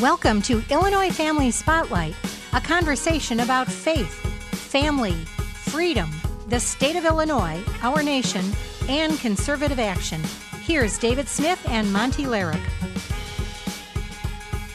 Welcome to Illinois Family Spotlight, a conversation about faith, family, freedom, the state of Illinois, our nation, and conservative action. Here's David Smith and Monty Larrick.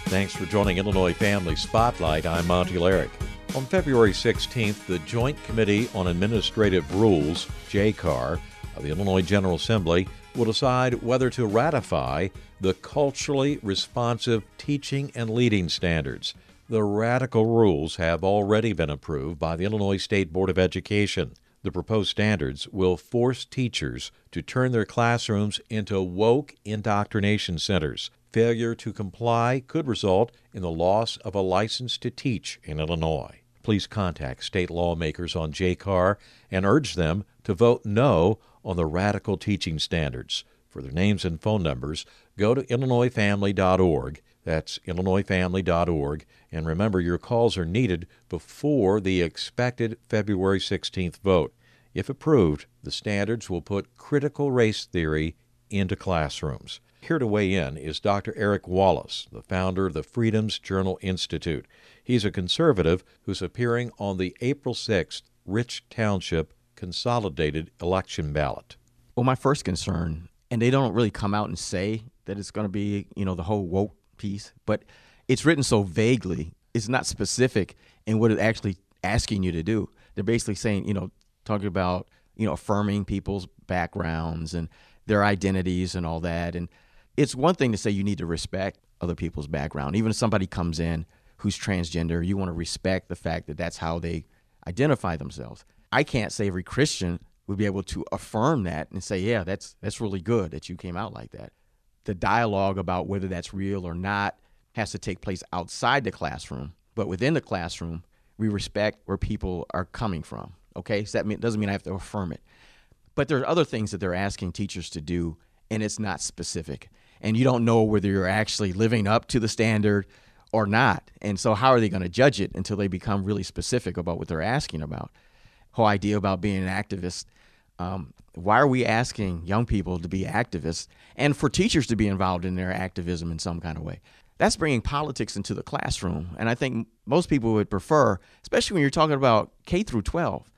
Thanks for joining Illinois Family Spotlight. I'm Monty Larrick. On February 16th, the Joint Committee on Administrative Rules, JCAR, of the Illinois General Assembly will decide whether to ratify the culturally responsive teaching and leading standards. The radical rules have already been approved by the Illinois State Board of Education. The proposed standards will force teachers to turn their classrooms into woke indoctrination centers. Failure to comply could result in the loss of a license to teach in Illinois. Please contact state lawmakers on JCAR and urge them to vote no on the radical teaching standards. For their names and phone numbers, go to IllinoisFamily.org. That's IllinoisFamily.org. And remember, your calls are needed before the expected February 16th vote. If approved, the standards will put critical race theory into classrooms. Here to weigh in is Dr. Eric Wallace, the founder of the Freedoms Journal Institute. He's a conservative who's appearing on the April 6th Rich Township consolidated election ballot? Well, my first concern, and they don't really come out and say that it's going to be, you know, the whole woke piece, but it's written so vaguely, it's not specific in what it's actually asking you to do. They're basically saying, you know, talking about, you know, affirming people's backgrounds and their identities and all that. And it's one thing to say you need to respect other people's background. Even if somebody comes in who's transgender, you want to respect the fact that that's how they identify themselves. I can't say every Christian would be able to affirm that and say, yeah, that's that's really good that you came out like that. The dialogue about whether that's real or not has to take place outside the classroom, but within the classroom, we respect where people are coming from. Okay, so that mean, doesn't mean I have to affirm it, but there are other things that they're asking teachers to do, and it's not specific, and you don't know whether you're actually living up to the standard or not. And so, how are they going to judge it until they become really specific about what they're asking about? Whole idea about being an activist. Um, why are we asking young people to be activists and for teachers to be involved in their activism in some kind of way? That's bringing politics into the classroom. And I think most people would prefer, especially when you're talking about K through 12.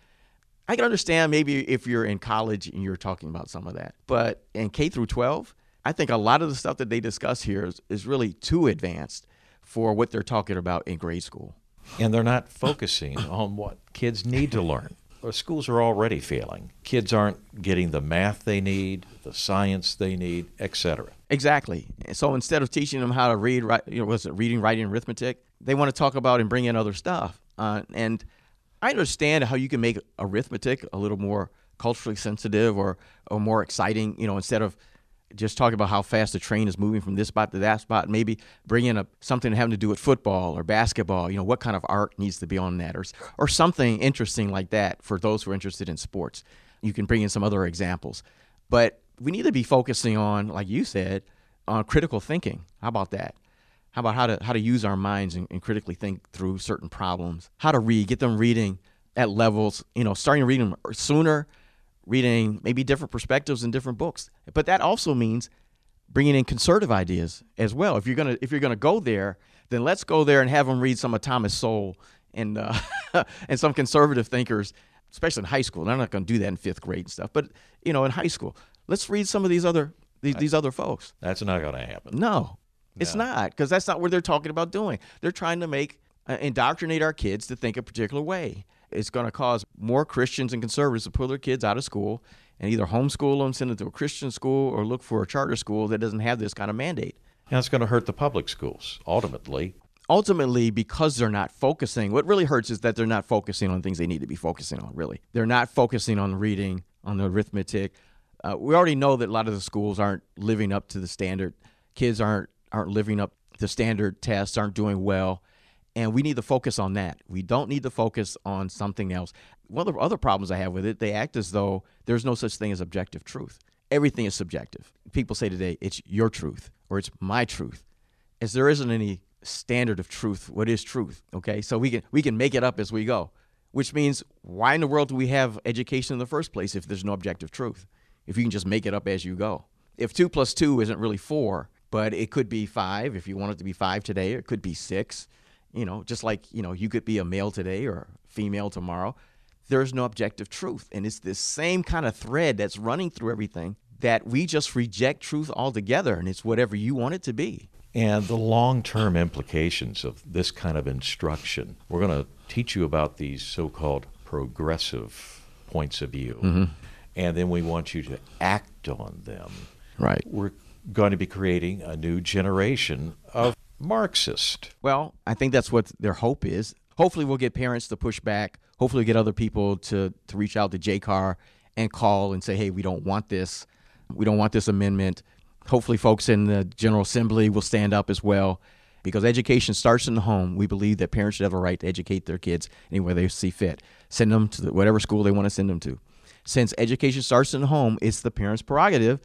I can understand maybe if you're in college and you're talking about some of that. But in K through 12, I think a lot of the stuff that they discuss here is, is really too advanced for what they're talking about in grade school. And they're not focusing on what kids need to learn schools are already failing. Kids aren't getting the math they need, the science they need, etc. Exactly. So instead of teaching them how to read, write, you know, what's it, reading, writing, arithmetic, they want to talk about and bring in other stuff. Uh, and I understand how you can make arithmetic a little more culturally sensitive or, or more exciting, you know, instead of just talking about how fast the train is moving from this spot to that spot. Maybe bring in a, something having to do with football or basketball. You know, what kind of art needs to be on that, or or something interesting like that for those who are interested in sports. You can bring in some other examples, but we need to be focusing on, like you said, on critical thinking. How about that? How about how to how to use our minds and, and critically think through certain problems? How to read, get them reading at levels. You know, starting to read them sooner reading maybe different perspectives in different books. But that also means bringing in conservative ideas as well. If you're gonna if you're gonna go there, then let's go there and have them read some of Thomas Sowell and uh, and some conservative thinkers, especially in high school. They're not going to do that in fifth grade and stuff, but you know, in high school, let's read some of these other these, these other folks. That's not going to happen. No, no. it's not because that's not what they're talking about doing. They're trying to make uh, indoctrinate our kids to think a particular way it's going to cause more Christians and conservatives to pull their kids out of school and either homeschool them, send them to a Christian school, or look for a charter school that doesn't have this kind of mandate. And it's going to hurt the public schools ultimately. Ultimately, because they're not focusing, what really hurts is that they're not focusing on things they need to be focusing on, really. They're not focusing on reading, on the arithmetic. Uh, we already know that a lot of the schools aren't living up to the standard. Kids aren't aren't living up to standard tests, aren't doing well. And we need to focus on that. We don't need to focus on something else. One of the other problems I have with it, they act as though there's no such thing as objective truth. Everything is subjective. People say today, it's your truth or it's my truth. As there isn't any standard of truth, what is truth? Okay, so we can we can make it up as we go. Which means why in the world do we have education in the first place if there's no objective truth? If you can just make it up as you go. If two plus two isn't really four, but it could be five if you want it to be five today. It could be six. You know, just like you know, you could be a male today or female tomorrow. There's no objective truth, and it's this same kind of thread that's running through everything that we just reject truth altogether, and it's whatever you want it to be. And the long term implications of this kind of instruction. We're going to teach you about these so called progressive points of view. Mm-hmm. And then we want you to act on them. Right. We're going to be creating a new generation of Marxist. Well, I think that's what their hope is. Hopefully, we'll get parents to push back. Hopefully, we'll get other people to, to reach out to JCAR and call and say, hey, we don't want this. We don't want this amendment. Hopefully, folks in the General Assembly will stand up as well because education starts in the home. We believe that parents should have a right to educate their kids anywhere they see fit. Send them to whatever school they want to send them to. Since education starts in the home, it's the parents' prerogative,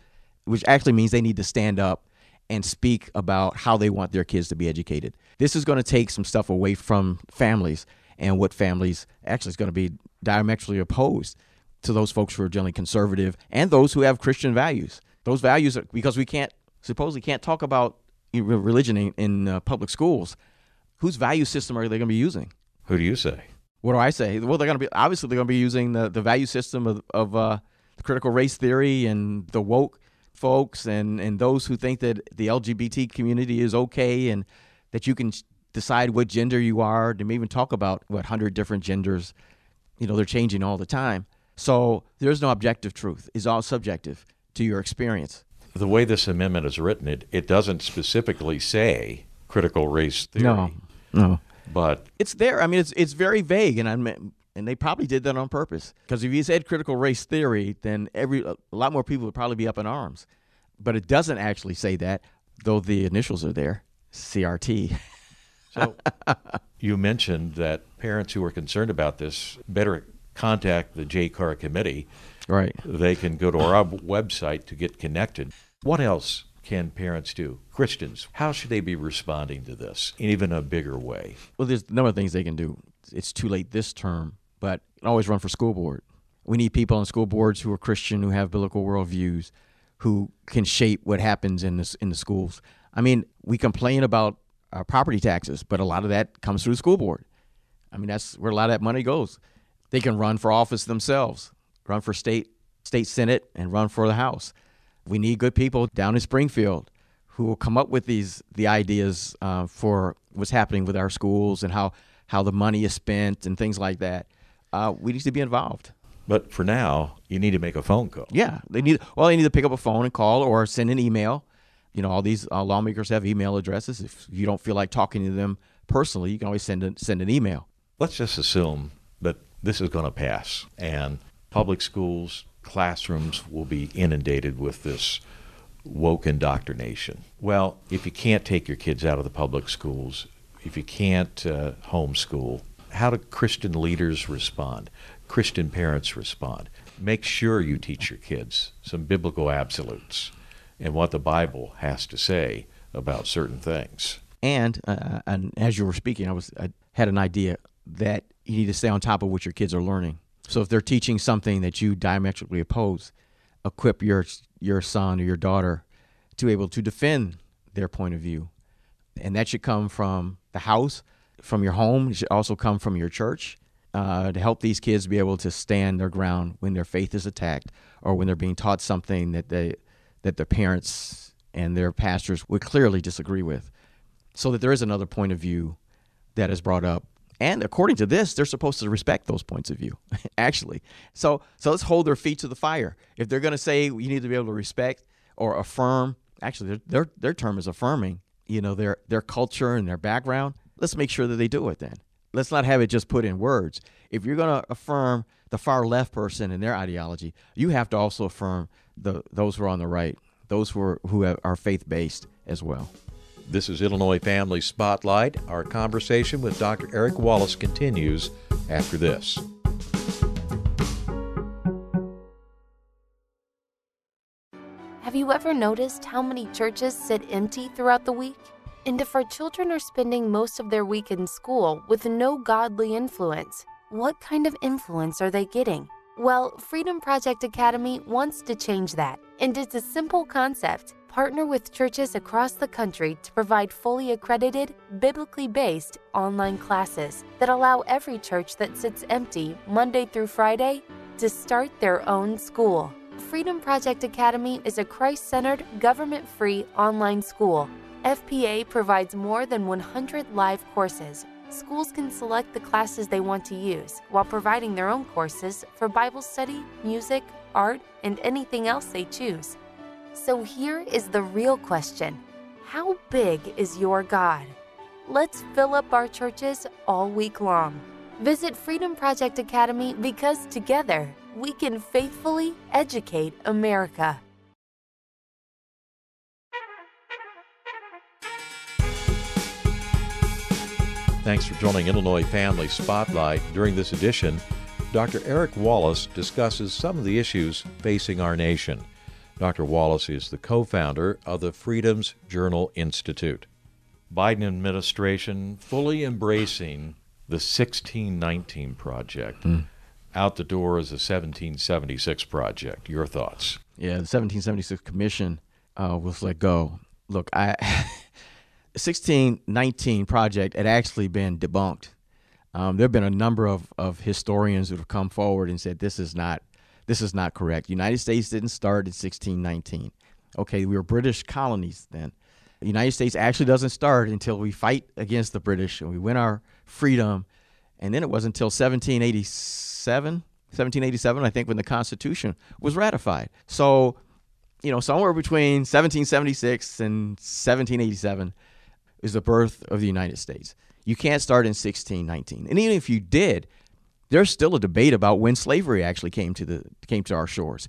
which actually means they need to stand up and speak about how they want their kids to be educated. This is going to take some stuff away from families and what families actually is going to be diametrically opposed to those folks who are generally conservative and those who have Christian values. Those values, are, because we can't supposedly can't talk about religion in, in uh, public schools. Whose value system are they going to be using? Who do you say? What do I say? Well, they're going to be obviously they're going to be using the, the value system of, of uh, critical race theory and the woke folks and, and those who think that the LGBT community is okay and that you can decide what gender you are. May even talk about what hundred different genders. You know, they're changing all the time. So there's no objective truth. It's all subjective to your experience. The way this amendment is written, it, it doesn't specifically say critical race theory. No, no. But it's there. I mean, it's it's very vague, and I'm and they probably did that on purpose. Because if you said critical race theory, then every a lot more people would probably be up in arms. But it doesn't actually say that, though the initials are there, CRT. so you mentioned that parents who are concerned about this better contact the JCAR committee. Right. They can go to our website to get connected. What else can parents do? Christians, how should they be responding to this in even a bigger way? Well, there's a number of things they can do. It's too late this term, but always run for school board. We need people on school boards who are Christian, who have biblical worldviews, who can shape what happens in the, in the schools. I mean, we complain about our property taxes, but a lot of that comes through the school board. I mean, that's where a lot of that money goes. They can run for office themselves, run for state state senate, and run for the House. We need good people down in Springfield who will come up with these the ideas uh, for what's happening with our schools and how how the money is spent and things like that. Uh, we need to be involved. But for now, you need to make a phone call. Yeah, they need. Well, they need to pick up a phone and call or send an email. You know, all these uh, lawmakers have email addresses. If you don't feel like talking to them personally, you can always send a, send an email. Let's just assume that this is going to pass, and public schools, classrooms will be inundated with this woke indoctrination. Well, if you can't take your kids out of the public schools, if you can't uh, homeschool, how do Christian leaders respond? Christian parents respond? Make sure you teach your kids some biblical absolutes and what the Bible has to say about certain things. And uh, and as you were speaking, I was I had an idea that you need to stay on top of what your kids are learning. So if they're teaching something that you diametrically oppose, equip your your son or your daughter to be able to defend their point of view. And that should come from the house, from your home. It should also come from your church uh, to help these kids be able to stand their ground when their faith is attacked or when they're being taught something that they that their parents and their pastors would clearly disagree with. So that there is another point of view that is brought up and according to this, they're supposed to respect those points of view, actually. So, so let's hold their feet to the fire. If they're going to say you need to be able to respect or affirm, actually, their, their, their term is affirming, you know, their, their culture and their background, let's make sure that they do it then. Let's not have it just put in words. If you're going to affirm the far left person and their ideology, you have to also affirm the, those who are on the right, those who are, who are faith based as well. This is Illinois Family Spotlight. Our conversation with Dr. Eric Wallace continues after this. Have you ever noticed how many churches sit empty throughout the week? And if our children are spending most of their week in school with no godly influence, what kind of influence are they getting? Well, Freedom Project Academy wants to change that, and it's a simple concept partner with churches across the country to provide fully accredited, biblically based online classes that allow every church that sits empty Monday through Friday to start their own school. Freedom Project Academy is a Christ centered, government free online school. FPA provides more than 100 live courses. Schools can select the classes they want to use while providing their own courses for Bible study, music, art, and anything else they choose. So here is the real question How big is your God? Let's fill up our churches all week long. Visit Freedom Project Academy because together we can faithfully educate America. Thanks for joining Illinois Family Spotlight. During this edition, Dr. Eric Wallace discusses some of the issues facing our nation. Dr. Wallace is the co founder of the Freedoms Journal Institute. Biden administration fully embracing the 1619 project. Mm. Out the door is the 1776 project. Your thoughts? Yeah, the 1776 commission uh, was let go. Look, I 1619 project had actually been debunked. Um, there have been a number of, of historians who have come forward and said this is not this is not correct. United States didn't start in 1619. Okay, we were British colonies then. The United States actually doesn't start until we fight against the British and we win our freedom. And then it was until 1787, 1787, I think, when the Constitution was ratified. So, you know, somewhere between 1776 and 1787 is the birth of the United States. You can't start in 1619. And even if you did, there's still a debate about when slavery actually came to the came to our shores.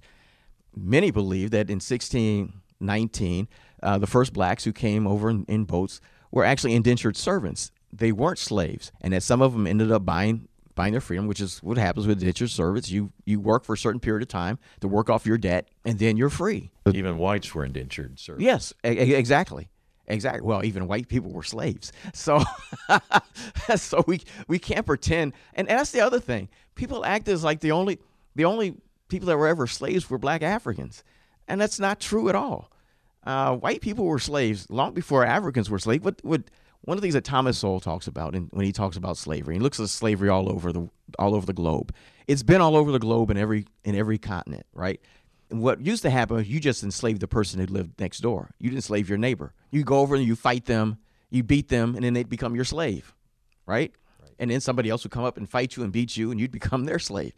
Many believe that in 1619, uh, the first blacks who came over in, in boats were actually indentured servants. They weren't slaves, and that some of them ended up buying buying their freedom, which is what happens with indentured servants. You you work for a certain period of time to work off your debt, and then you're free. Even whites were indentured servants. Yes, exactly. Exactly. Well, even white people were slaves. So, so we we can't pretend. And that's the other thing. People act as like the only the only people that were ever slaves were black Africans, and that's not true at all. Uh, white people were slaves long before Africans were slaves. What would one of the things that Thomas Sowell talks about in, when he talks about slavery, he looks at slavery all over the all over the globe. It's been all over the globe in every in every continent, right? What used to happen was you just enslaved the person who lived next door. You didn't enslave your neighbor. You go over and you fight them, you beat them, and then they'd become your slave, right? right. And then somebody else would come up and fight you and beat you, and you'd become their slave.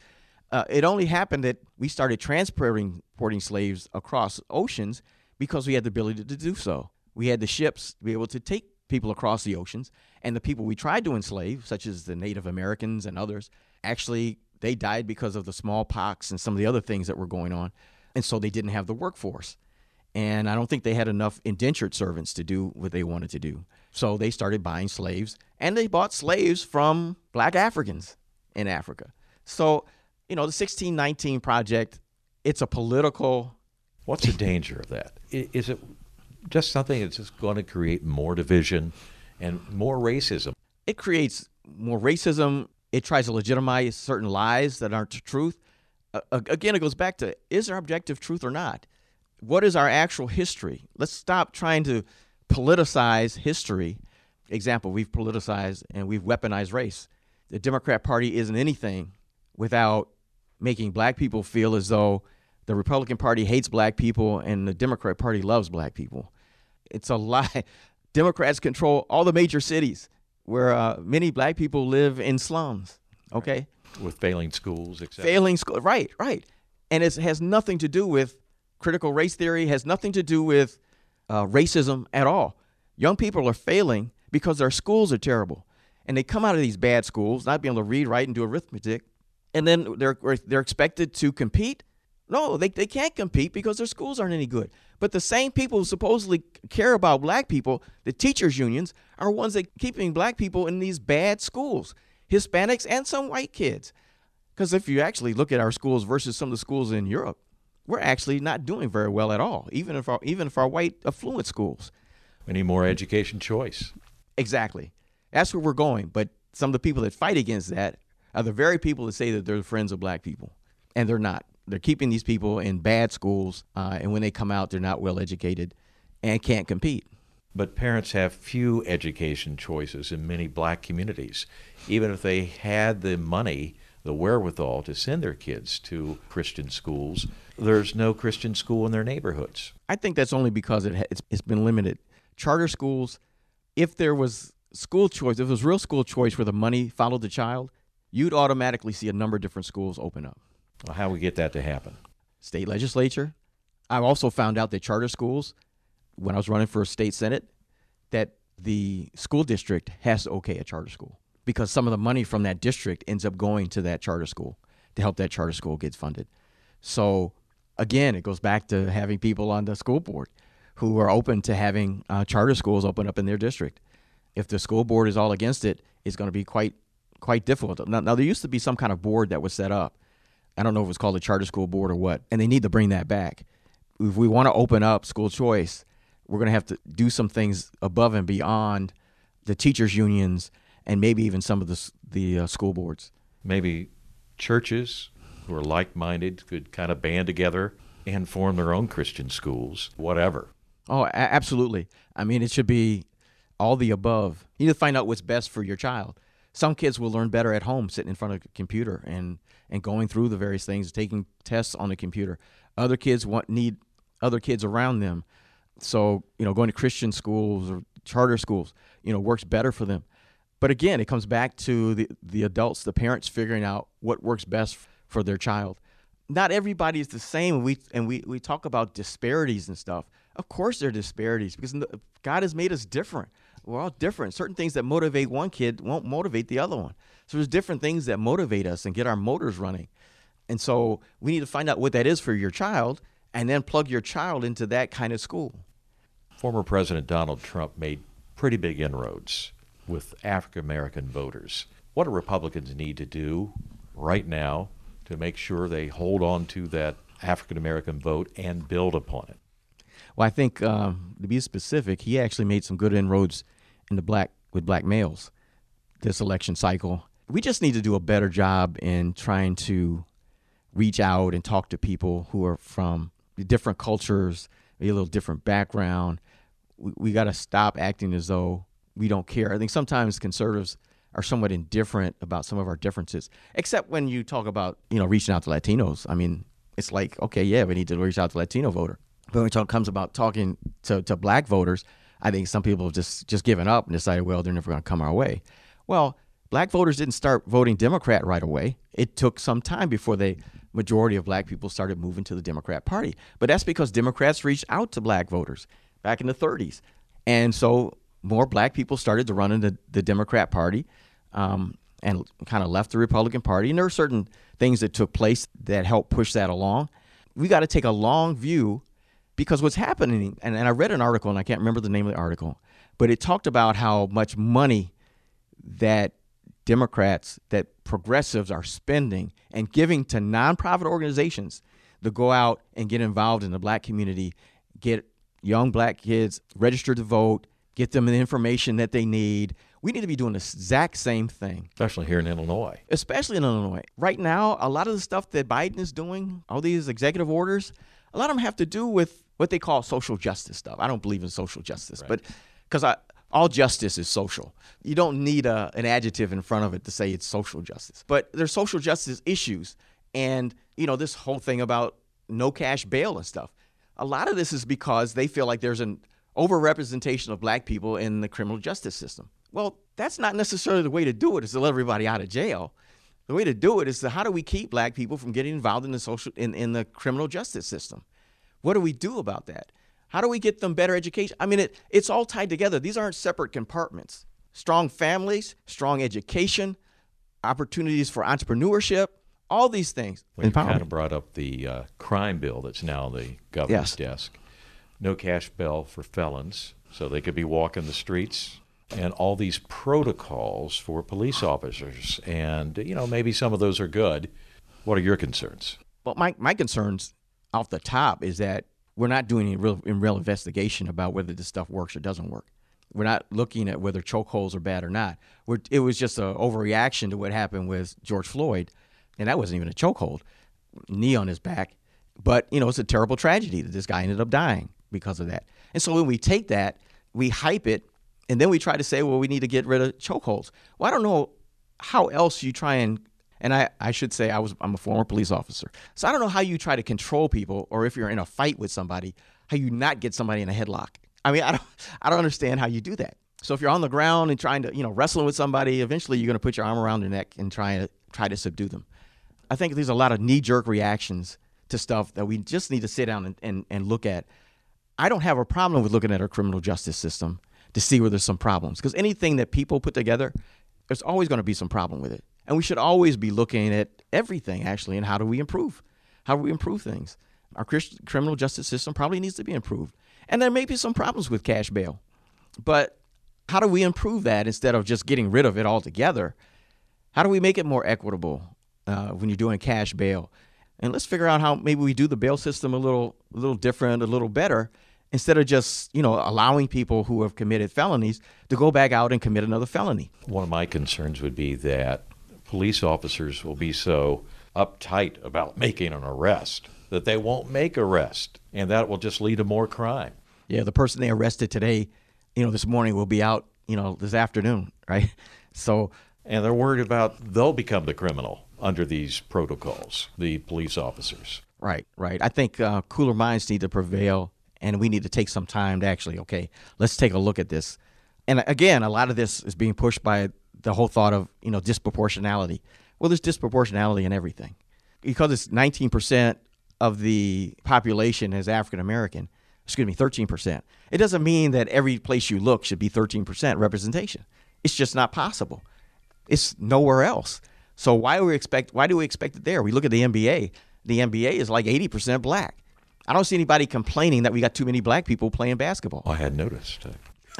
Uh, it only happened that we started transporting slaves across oceans because we had the ability to do so. We had the ships to be able to take people across the oceans, and the people we tried to enslave, such as the Native Americans and others, actually they died because of the smallpox and some of the other things that were going on and so they didn't have the workforce. And I don't think they had enough indentured servants to do what they wanted to do. So they started buying slaves, and they bought slaves from black Africans in Africa. So, you know, the 1619 Project, it's a political. What's the danger of that? Is it just something that's just going to create more division and more racism? It creates more racism. It tries to legitimize certain lies that aren't the truth again, it goes back to is there objective truth or not? What is our actual history? Let's stop trying to politicize history. Example, we've politicized and we've weaponized race. The Democrat Party isn't anything without making black people feel as though the Republican Party hates black people and the Democrat Party loves black people. It's a lie. Democrats control all the major cities where uh, many black people live in slums. Okay. Right with failing schools, etc. Failing school, right, right, and it has nothing to do with critical race theory. Has nothing to do with uh, racism at all. Young people are failing because their schools are terrible, and they come out of these bad schools not being able to read, write, and do arithmetic, and then they're they're expected to compete. No, they, they can't compete because their schools aren't any good. But the same people who supposedly care about black people, the teachers' unions, are ones that keeping black people in these bad schools. Hispanics, and some white kids. Because if you actually look at our schools versus some of the schools in Europe, we're actually not doing very well at all, even if our, even if our white affluent schools. We need more education choice. Exactly. That's where we're going. But some of the people that fight against that are the very people that say that they're friends of black people, and they're not. They're keeping these people in bad schools, uh, and when they come out, they're not well educated, and can't compete. But parents have few education choices in many black communities. Even if they had the money, the wherewithal to send their kids to Christian schools, there's no Christian school in their neighborhoods. I think that's only because it it's, it's been limited. Charter schools, if there was school choice, if it was real school choice where the money followed the child, you'd automatically see a number of different schools open up. Well, how we get that to happen? State legislature. I've also found out that charter schools, when I was running for a state senate, that the school district has to okay a charter school because some of the money from that district ends up going to that charter school to help that charter school get funded. So again, it goes back to having people on the school board who are open to having uh, charter schools open up in their district. If the school board is all against it, it's going to be quite quite difficult. Now, now, there used to be some kind of board that was set up. I don't know if it was called a charter school board or what, and they need to bring that back. If we want to open up school choice, we're going to have to do some things above and beyond the teachers' unions and maybe even some of the the uh, school boards. Maybe churches who are like-minded could kind of band together and form their own Christian schools, whatever. Oh, a- absolutely. I mean, it should be all the above. You need to find out what's best for your child. Some kids will learn better at home, sitting in front of a computer and and going through the various things, taking tests on the computer. Other kids want need other kids around them. So you know, going to Christian schools or charter schools, you know, works better for them. But again, it comes back to the the adults, the parents figuring out what works best for their child. Not everybody is the same. We and we we talk about disparities and stuff. Of course, there are disparities because God has made us different. We're all different. Certain things that motivate one kid won't motivate the other one. So there's different things that motivate us and get our motors running. And so we need to find out what that is for your child and then plug your child into that kind of school. Former President Donald Trump made pretty big inroads with African American voters. What do Republicans need to do right now to make sure they hold on to that African American vote and build upon it? Well, I think um, to be specific, he actually made some good inroads in the black with black males this election cycle. We just need to do a better job in trying to reach out and talk to people who are from different cultures, a little different background. We, we got to stop acting as though we don't care. I think sometimes conservatives are somewhat indifferent about some of our differences, except when you talk about you know reaching out to Latinos. I mean, it's like okay, yeah, we need to reach out to Latino voter. But when it comes about talking to, to black voters, I think some people have just just given up and decided, well, they're never going to come our way. Well, black voters didn't start voting Democrat right away. It took some time before the majority of black people started moving to the Democrat Party. But that's because Democrats reached out to black voters back in the 30s. And so more black people started to run in the, the Democrat Party um, and kind of left the Republican Party. And there are certain things that took place that helped push that along. We got to take a long view because what's happening, and, and I read an article, and I can't remember the name of the article, but it talked about how much money that Democrats, that progressives are spending and giving to nonprofit organizations to go out and get involved in the black community, get young black kids register to vote, get them the information that they need. We need to be doing the exact same thing. Especially here in Illinois. Especially in Illinois. Right now, a lot of the stuff that Biden is doing, all these executive orders, a lot of them have to do with what they call social justice stuff. I don't believe in social justice, right. but because all justice is social. You don't need a, an adjective in front of it to say it's social justice. But there's social justice issues. And, you know, this whole thing about no cash bail and stuff. A lot of this is because they feel like there's an overrepresentation of black people in the criminal justice system. Well, that's not necessarily the way to do it, is to let everybody out of jail. The way to do it is to how do we keep black people from getting involved in the social in, in the criminal justice system? What do we do about that? How do we get them better education? I mean, it, it's all tied together. These aren't separate compartments. Strong families, strong education, opportunities for entrepreneurship, all these things. Well, you kind of brought up the uh, crime bill that's now on the governor's yes. desk. No cash bail for felons, so they could be walking the streets, and all these protocols for police officers. And, you know, maybe some of those are good. What are your concerns? Well, my, my concerns off the top is that we're not doing any real, in real investigation about whether this stuff works or doesn't work. We're not looking at whether chokeholds are bad or not. We're, it was just an overreaction to what happened with George Floyd, and that wasn't even a chokehold, knee on his back. But you know, it's a terrible tragedy that this guy ended up dying. because of that. And so when we take that, we hype it, and then we try to say, well, we need to get rid of chokeholds. Well, I don't know how else you try and and I, I should say I was I'm a former police officer. So I don't know how you try to control people or if you're in a fight with somebody, how you not get somebody in a headlock. I mean, I don't I don't understand how you do that. So if you're on the ground and trying to, you know, wrestling with somebody, eventually you're going to put your arm around their neck and try to try to subdue them. I think there's a lot of knee-jerk reactions to stuff that we just need to sit down and, and, and look at. I don't have a problem with looking at our criminal justice system to see where there's some problems because anything that people put together, there's always going to be some problem with it. And we should always be looking at everything actually and how do we improve? How do we improve things? Our criminal justice system probably needs to be improved. And there may be some problems with cash bail. But how do we improve that instead of just getting rid of it altogether? How do we make it more equitable uh, when you're doing cash bail? And let's figure out how maybe we do the bail system a little, a little different, a little better, instead of just you know allowing people who have committed felonies to go back out and commit another felony. One of my concerns would be that police officers will be so uptight about making an arrest that they won't make arrest, and that will just lead to more crime. Yeah, the person they arrested today, you know, this morning will be out, you know, this afternoon, right? So, and they're worried about they'll become the criminal under these protocols, the police officers. Right, right. I think uh, cooler minds need to prevail and we need to take some time to actually okay let's take a look at this. And again a lot of this is being pushed by the whole thought of you know disproportionality. Well there's disproportionality in everything. Because it's 19% of the population is african american excuse me 13% it doesn't mean that every place you look should be 13% representation. It's just not possible. It's nowhere else so why do we expect why do we expect it there we look at the nba the nba is like 80% black I don't see anybody complaining that we got too many black people playing basketball. I had noticed.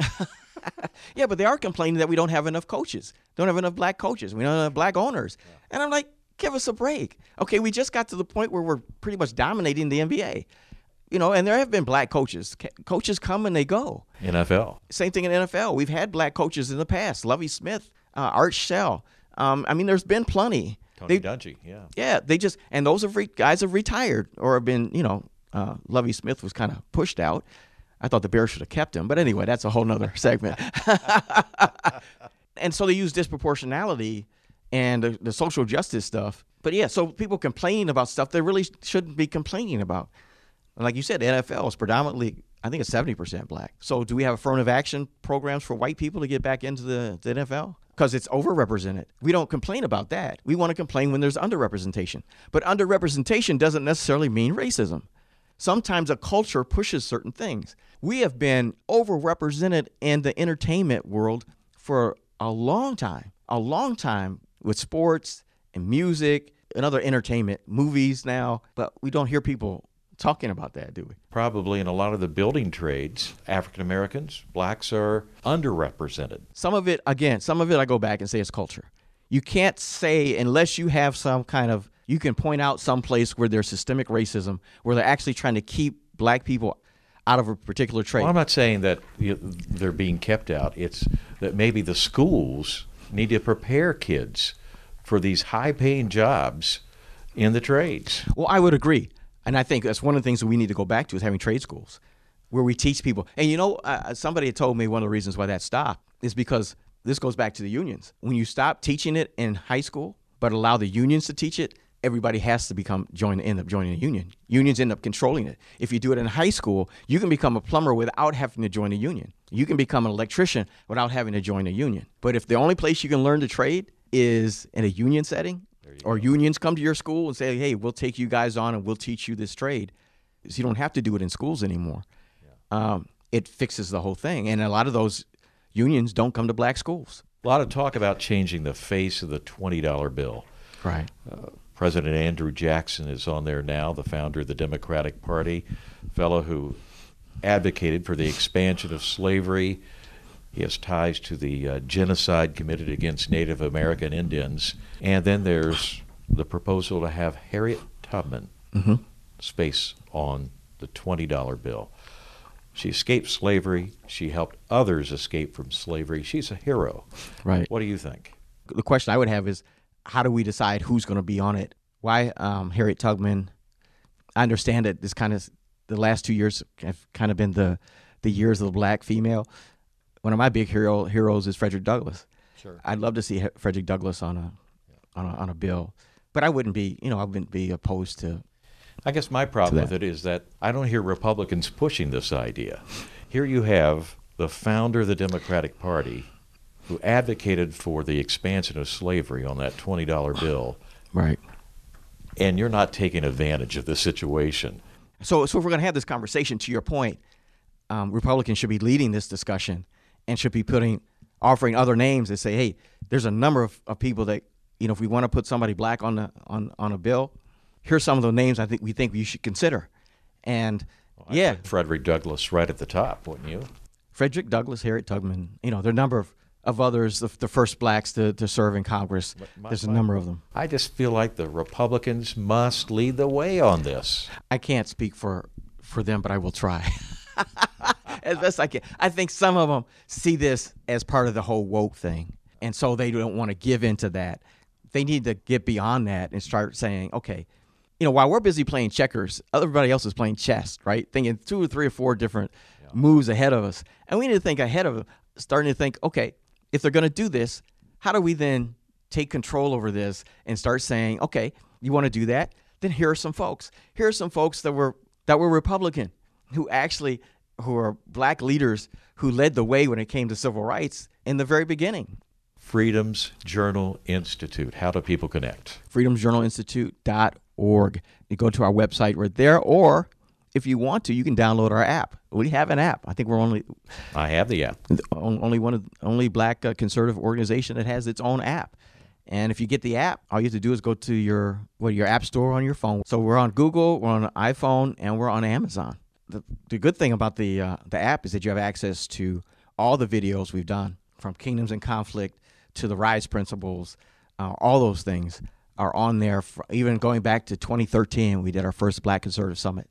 yeah, but they are complaining that we don't have enough coaches, don't have enough black coaches, we don't have black owners. Yeah. And I'm like, give us a break. Okay, we just got to the point where we're pretty much dominating the NBA. You know, and there have been black coaches. Coaches come and they go. NFL. Same thing in NFL. We've had black coaches in the past. Lovie Smith, uh, Art Shell. Um, I mean, there's been plenty. Tony Dungy, yeah. Yeah, they just and those have re- guys have retired or have been, you know, uh, Lovie Smith was kind of pushed out. I thought the Bears should have kept him, but anyway, that's a whole nother segment. and so they use disproportionality and the, the, social justice stuff. But yeah, so people complain about stuff they really shouldn't be complaining about. And like you said, NFL is predominantly, I think it's 70% black. So do we have affirmative action programs for white people to get back into the, the NFL? Because it's overrepresented. We don't complain about that. We want to complain when there's underrepresentation. But underrepresentation doesn't necessarily mean racism. Sometimes a culture pushes certain things. We have been overrepresented in the entertainment world for a long time, a long time with sports and music and other entertainment, movies now, but we don't hear people talking about that, do we? Probably in a lot of the building trades, African Americans, blacks are underrepresented. Some of it, again, some of it I go back and say it's culture. You can't say, unless you have some kind of you can point out some place where there's systemic racism, where they're actually trying to keep black people out of a particular trade. Well, I'm not saying that they're being kept out. It's that maybe the schools need to prepare kids for these high-paying jobs in the trades. Well, I would agree, and I think that's one of the things that we need to go back to is having trade schools where we teach people. And you know, uh, somebody had told me one of the reasons why that stopped is because this goes back to the unions. When you stop teaching it in high school, but allow the unions to teach it, everybody has to become join end up joining a union. Unions end up controlling it. If you do it in high school, you can become a plumber without having to join a union. You can become an electrician without having to join a union. But if the only place you can learn to trade is in a union setting, or go. unions come to your school and say, "Hey, we'll take you guys on and we'll teach you this trade," so you don't have to do it in schools anymore. Yeah. Um, it fixes the whole thing, and a lot of those unions don't come to black schools. A lot of talk about changing the face of the twenty dollar bill. Right. Uh, President Andrew Jackson is on there now, the founder of the Democratic Party, fellow who advocated for the expansion of slavery. He has ties to the uh, genocide committed against Native American Indians. And then there's the proposal to have Harriet Tubman mm-hmm. space on the $20 bill. She escaped slavery. She helped others escape from slavery. She's a hero. Right. What do you think? The question I would have is how do we decide who's going to be on it? Why um, Harriet Tubman? I understand that this kind of the last two years have kind of been the the years of the black female. One of my big hero heroes is Frederick Douglass. Sure. I'd love to see Frederick Douglass on a on a, on a bill, but I wouldn't be you know I wouldn't be opposed to. I guess my problem with it is that I don't hear Republicans pushing this idea. Here you have the founder of the Democratic Party who advocated for the expansion of slavery on that $20 bill, Right. and you're not taking advantage of the situation. So, so if we're going to have this conversation, to your point, um, Republicans should be leading this discussion and should be putting, offering other names that say, hey, there's a number of, of people that, you know, if we want to put somebody black on the on on a bill, here's some of the names I think we think we should consider. And yeah, Frederick Douglass right at the top, wouldn't you? Frederick Douglass, Harriet Tubman, you know, there are a number of, of others, the, the first blacks to, to serve in Congress. my- There's a my- number of them. I just feel like the Republicans must lead the way on this. I can't speak for for them, but I will try as best I can. I think some of them see this as part of the whole woke thing, and so they don't want to give into that. They need to get beyond that and start saying, okay, you know, while we're busy playing checkers, everybody else is playing chess, right? Thinking two or three or four different moves ahead of us, and we need to think ahead of, them starting to think, okay, if they're going to do this, how do we then take control over this and start saying, okay, you want to do that? Then here are some folks. Here are some folks that were that were Republican, who actually who are black leaders who led the way when it came to civil rights in the very beginning. Freedom's Journal Institute. How do people connect? freedomsjournalinstitute.org. You go to our website right there, or if you want to, you can download our app. We have an app. I think we're only I have the app. only one of only black uh, conservative organization that has its own app. And if you get the app, all you have to do is go to your what your app store on your phone. So we're on Google, we're on iPhone, and we're on Amazon. The, the good thing about the uh, the app is that you have access to all the videos we've done, from Kingdoms in Conflict to the Rise Principles. Uh, all those things are on there. For, even going back to 2013, we did our first Black Conservative Summit.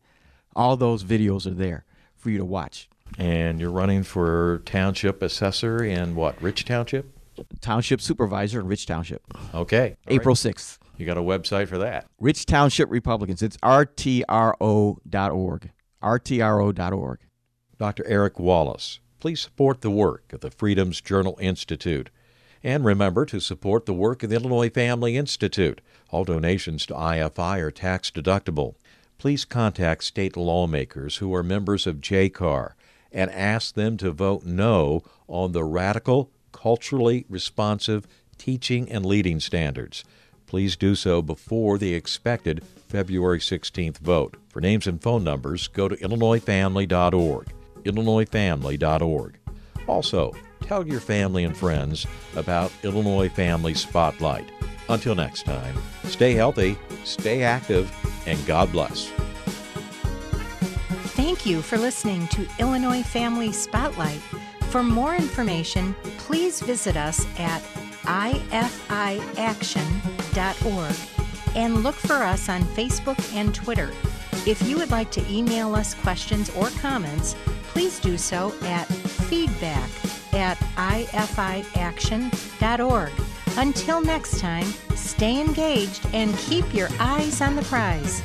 All those videos are there for you to watch. And you're running for township assessor in what, Rich Township? Township Supervisor in Rich Township, Okay. All April right. 6th. You got a website for that. Rich Township Republicans. It's rtro.org. rtro.org. Dr. Eric Wallace. Please support the work of the Freedom's Journal Institute. And remember to support the work of the Illinois Family Institute. All donations to IFI are tax deductible. Please contact state lawmakers who are members of JCAR and ask them to vote no on the radical, culturally responsive teaching and leading standards. Please do so before the expected February 16th vote. For names and phone numbers, go to IllinoisFamily.org. IllinoisFamily.org. Also, tell your family and friends about Illinois Family Spotlight. Until next time, stay healthy, stay active, and God bless. Thank you for listening to Illinois Family Spotlight. For more information, please visit us at ifiaction.org and look for us on Facebook and Twitter. If you would like to email us questions or comments, please do so at feedback at ifiaction.org. Until next time, stay engaged and keep your eyes on the prize.